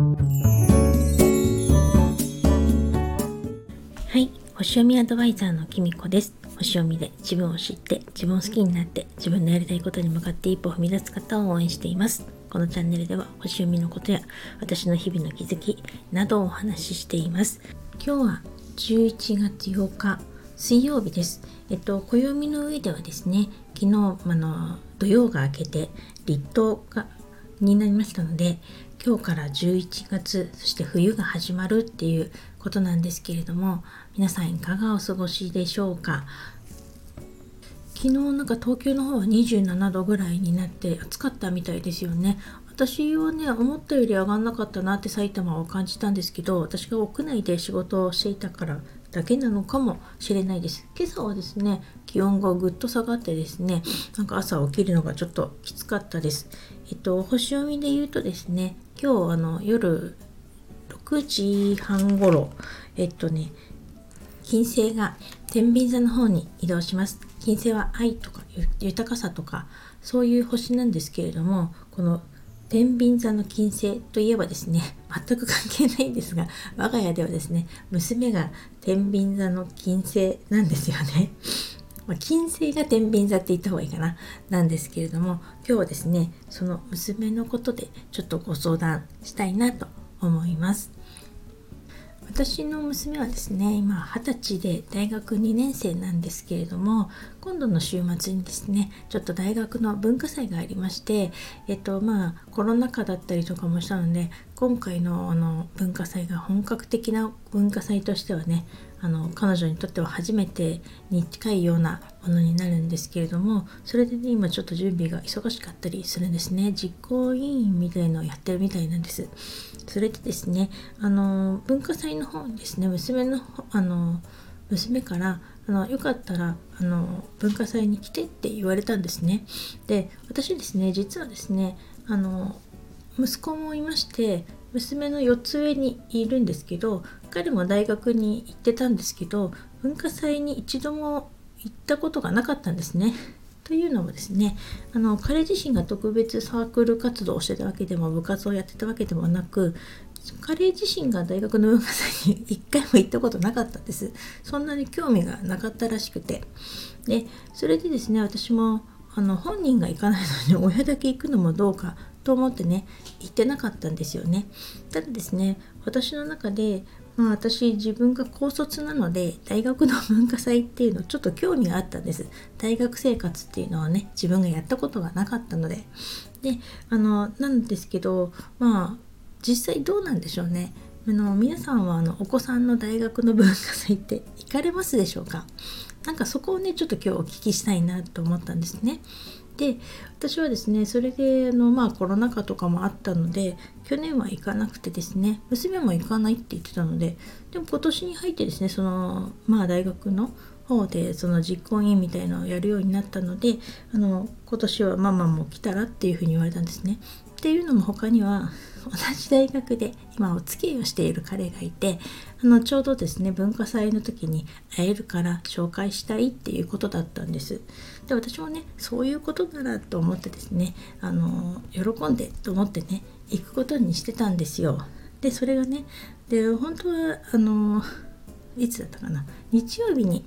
はい星読みアドバイザーのきみこです。星読みで自分を知って自分を好きになって自分のやりたいことに向かって一歩踏み出す方を応援しています。このチャンネルでは星読みのことや私の日々の気づきなどをお話ししています。今日は11月8日水曜日です。えっと、暦の上ではですね、昨日、あの、土曜が明けて立冬がになりましたので、今日から11月、そして冬が始まるっていうことなんですけれども、皆さんいかがお過ごしでしょうか？昨日なんか東京の方は27度ぐらいになって暑かったみたいですよね。私はね思ったより上がんなかったなって埼玉を感じたんですけど私が屋内で仕事をしていたからだけなのかもしれないです。今朝はですね気温がぐっと下がってですねなんか朝起きるのがちょっときつかったです。えっと星読みで言うとですね今日あの夜6時半頃えっとね金星が天秤座の方に移動します。金星は愛とか豊かさとかそういう星なんですけれどもこの天秤座の金星といえばですね 全く関係ないんですが我が家ではですね娘が天秤座の金星なんですよね。ま金星が天秤座って言った方がいいかななんですけれども今日はですねその娘のことでちょっとご相談したいなと思います。私の娘はですね今二十歳で大学2年生なんですけれども今度の週末にですねちょっと大学の文化祭がありましてえっとまあコロナ禍だったりとかもしたので今回のあの文化祭が本格的な文化祭としてはねあの彼女にとっては初めてに近いようなものになるんですけれどもそれでね今ちょっと準備が忙しかったりするんですね。実行委員みたいのをやってるみたいなんです。それでですねあの文化祭の方にですね娘のあの娘からあのよかったらあの文化祭に来てって言われたんですねで私ですね実はですねあの息子もいまして娘の4つ上にいるんですけど彼も大学に行ってたんですけど文化祭に一度も行ったことがなかったんですね。というのもですねあの彼自身が特別サークル活動をしてたわけでも部活をやってたわけでもなく彼自身が大学の文化祭に一回も行ったことなかったんです。そんなに興味がなかったらしくて。でそれでですね私もあの本人が行かないのに 親だけ行くのもどうかと思ってね行ってなかったんですよね。ただですね私の中でまあ、私自分が高卒なので大学の文化祭っていうのちょっと興味があったんです。大学生活っていうのはね自分がやったことがなかったので。であのなんですけどまあ実際どうなんでしょうねあの皆さんはあのお子さんの大学の文化祭って行かれますでしょうか？なんかそこをねちょっと今日お聞きしたいなと思ったんですね。で私はですねそれであの、まあ、コロナ禍とかもあったので去年は行かなくてですね娘も行かないって言ってたのででも今年に入ってですねその、まあ、大学の方でその実行委員みたいのをやるようになったのであの今年はママも来たらっていうふうに言われたんですね。っていうのも他には同じ大学で今お付き合いをしている彼がいてあのちょうどですね文化祭の時に会えるから紹介したいっていうことだったんです。で私もねそういうことならと思ってですねあの喜んでと思ってね行くことにしてたんですよ。でそれがねで本当はあのいつだったかな日曜日に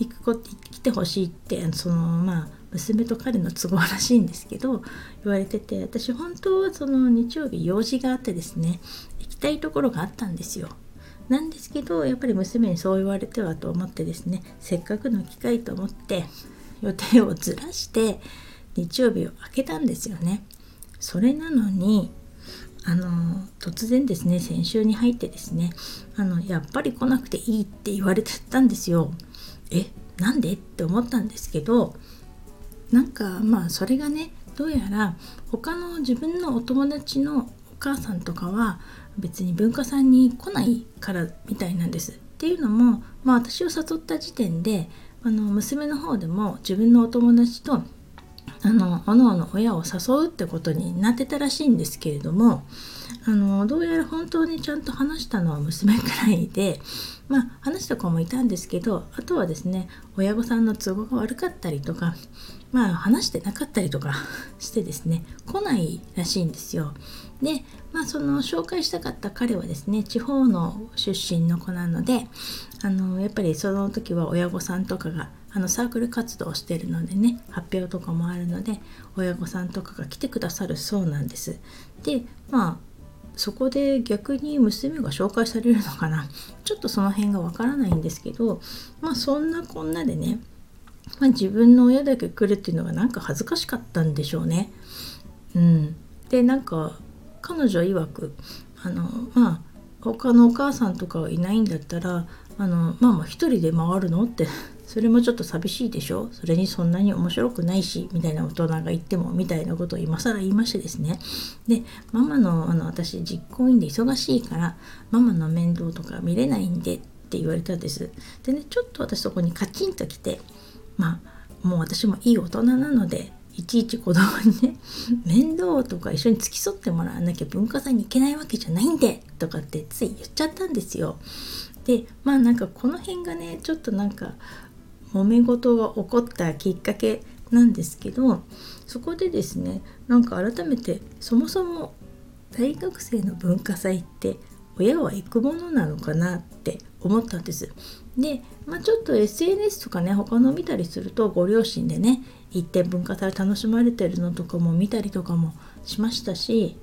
行くこと来てほしいってそのまあ娘と彼の都合らしいんですけど言われてて私本当はその日曜日用事があってですね行きたいところがあったんですよ。なんですけどやっぱり娘にそう言われてはと思ってですねせっかくの機会と思って予定をずらして日曜日を空けたんですよね。それなのにあの突然ですね先週に入ってですねあのやっぱり来なくていいって言われてたんですよ。えなんで？って思ったんですけどなんかまあそれがねどうやら他の自分のお友達のお母さんとかは別に文化祭に来ないからみたいなんです。っていうのも、まあ、私を誘った時点であの娘の方でも自分のお友達とあのおのおの親を誘うってことになってたらしいんですけれどもあのどうやら本当にちゃんと話したのは娘くらいでまあ話した子もいたんですけどあとはですね親御さんの都合が悪かったりとかまあ話してなかったりとか してですね来ないらしいんですよ。でまあその紹介したかった彼はですね地方の出身の子なのであのやっぱりその時は親御さんとかがあのサークル活動をしてるのでね発表とかもあるので親御さんとかが来てくださるそうなんです。でまあそこで逆に娘が紹介されるのかなちょっとその辺がわからないんですけどまあそんなこんなでね、まあ、自分の親だけ来るっていうのがなんか恥ずかしかったんでしょうね。うん、でなんか彼女曰くあのまあ他のお母さんとかはいないんだったらあのまあまあ一人で回るのってそれもちょっと寂しいでしょ？それにそんなに面白くないしみたいな大人が言ってもみたいなことを今更言いましてですね。でママのあの私実行委員で忙しいからママの面倒とか見れないんでって言われたんです。でねちょっと私そこにカチンときてまあもう私もいい大人なのでいちいち子供にね面倒とか一緒に付き添ってもらわなきゃ文化祭に行けないわけじゃないんでとかってつい言っちゃったんですよ。でまあなんかこの辺がねちょっとなんか揉め事が起こったきっかけなんですけどそこでですねなんか改めてそもそも大学生の文化祭って親は行くものなのかなって思ったんです。で、まあ、ちょっと SNS とかね他の見たりするとご両親でね行って文化祭楽しまれてるのとかも見たりとかもしましたし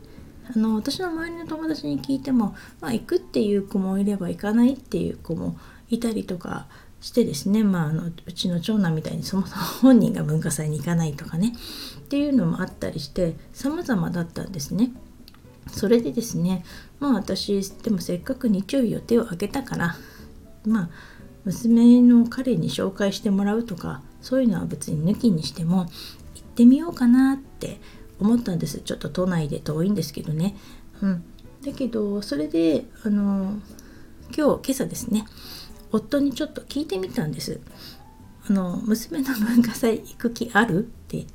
あの私の周りの友達に聞いても、まあ、行くっていう子もいれば行かないっていう子もいたりとかしてですね、まあ、あのうちの長男みたいにそもそも本人が文化祭に行かないとかねっていうのもあったりして様々だったんですね。それでですねまあ私でもせっかく日曜日予定を空けたからまあ娘の彼に紹介してもらうとかそういうのは別に抜きにしても行ってみようかなって思ったんですちょっと都内で遠いんですけどね。うん、だけどそれであの今日今朝ですね夫にちょっと聞いてみたんです。あの娘の文化祭行く気ある？って。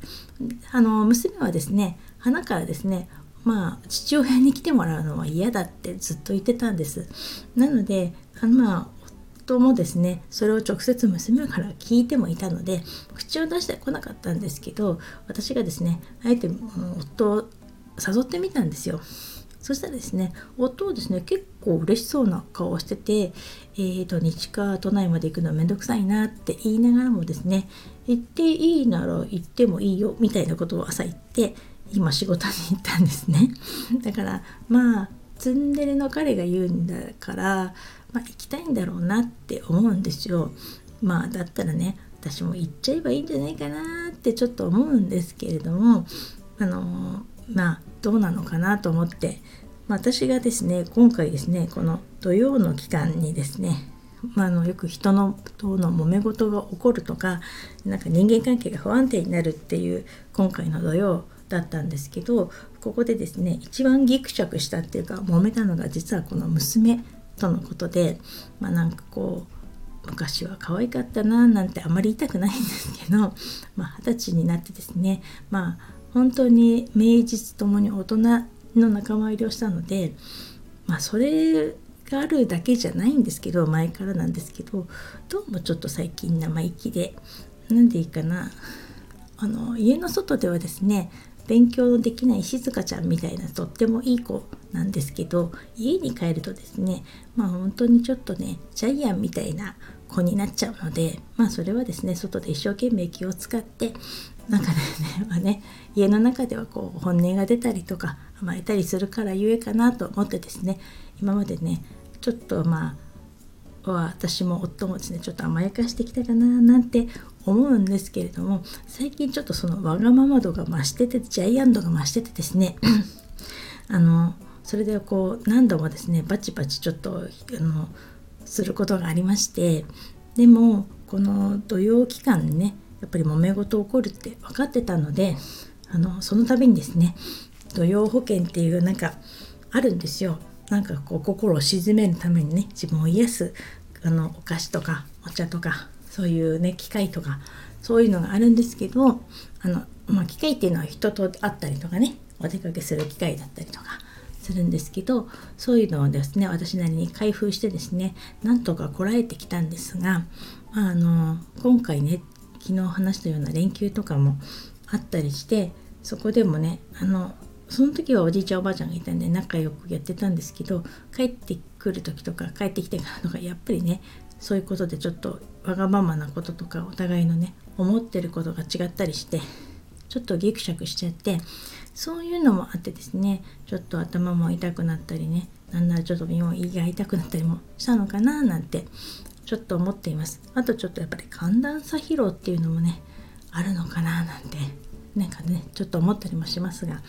あの娘はですね花からですねまあ父親に来てもらうのは嫌だってずっと言ってたんです。なのであのまあ夫もですねそれを直接娘から聞いてもいたので口を出してこなかったんですけど私がですねあえて夫を誘ってみたんですよ。そしたらですね夫はですね結構嬉しそうな顔をしてて、えーと、日課都内まで行くのはめんどくさいなって言いながらもですね行っていいなら行ってもいいよみたいなことを朝言って今仕事に行ったんですね だからまあツンデレの彼が言うんだからまあ、行きたいんだろうなって思うんですよ。まあだったらね私も行っちゃえばいいんじゃないかなってちょっと思うんですけれどもあのまあどうなのかなと思って、まあ、私がですね今回ですねこの土曜の期間にですねまあ、あのよく人のとの揉め事が起こるとかなんか人間関係が不安定になるっていう今回の土曜だったんですけどここでですね一番ギクシャクしたっていうか揉めたのが実はこの娘とのことでまあなんかこう昔は可愛かったななんてあまり言いたくないんですけど二十、まあ、歳になってですねまあ本当に名実ともに大人の仲間入りをしたのでまあそれがあるだけじゃないんですけど前からなんですけどどうもちょっと最近生意気で何でいいかな。あの家の外ではですね勉強できない静香ちゃんみたいなとってもいい子なんですけど家に帰るとですねまあ本当にちょっとねジャイアンみたいな子になっちゃうのでまあそれはですね外で一生懸命気を使ってなんかねまあね家の中ではこう本音が出たりとか甘えたりするからゆえかなと思ってですね今までねちょっとまあ私も夫もですねちょっと甘やかしてきたかななんて思うんですけれども最近ちょっとそのわがまま度が増しててジャイアン度が増しててですね あのそれでこう何度もですねバチバチちょっとあのすることがありましてでもこの土曜期間にねやっぱり揉め事起こるって分かってたのであのその度にですね土曜保険っていうなんかあるんですよ。なんかこう心を鎮めるためにね自分を癒すあのお菓子とかお茶とかそういうね機械とかそういうのがあるんですけどあの、まあ、機械っていうのは人と会ったりとかねお出かけする機会だったりとかするんですけどそういうのをですね私なりに開封してですねなんとかこらえてきたんですが、まあ、あの今回ね昨日話したような連休とかもあったりしてそこでもねあのその時はおじいちゃんおばあちゃんがいたんで仲良くやってたんですけど帰ってくる時とか帰ってきてからとかやっぱりねそういうことでちょっとわがままなこととかお互いのね思ってることが違ったりしてちょっとギクシャクしちゃってそういうのもあってですねちょっと頭も痛くなったりねなんならちょっと胃が痛くなったりもしたのかななんてちょっと思っていますあとちょっとやっぱり寒暖差疲労っていうのもねあるのかななんてなんかねちょっと思ったりもしますが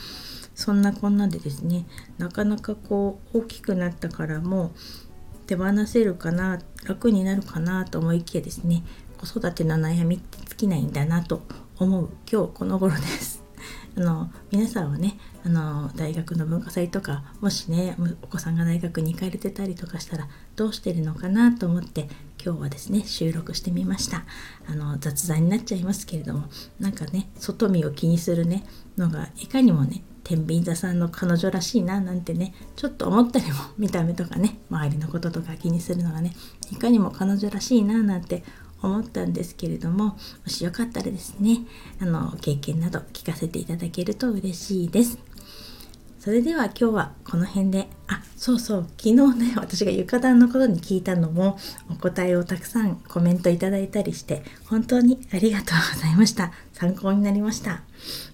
そんなこんなでですねなかなかこう大きくなったからもう手放せるかな楽になるかなと思いきやですね子育ての悩みって尽きないんだなと思う今日この頃です。あの皆さんはねあの大学の文化祭とかもしねお子さんが大学に行かれてたりとかしたらどうしてるのかなと思って今日はですね収録してみましたあの雑談になっちゃいますけれどもなんかね外見を気にするねのがいかにもね天秤座さんの彼女らしいななんてねちょっと思ったりも見た目とかね周りのこととか気にするのがねいかにも彼女らしいななんて思ったんですけれどももしよかったらですねあの経験など聞かせていただけると嬉しいです。それでは今日はこの辺で。あそうそう。昨日ね私が床暖のことに聞いたのもお答えをたくさんコメントいただいたりして本当にありがとうございました。参考になりました。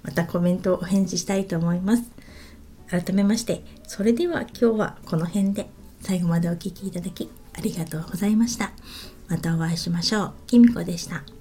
またコメントをお返事したいと思います。改めましてそれでは今日はこの辺で。最後までお聴きいただきありがとうございました。またお会いしましょう。きみこでした。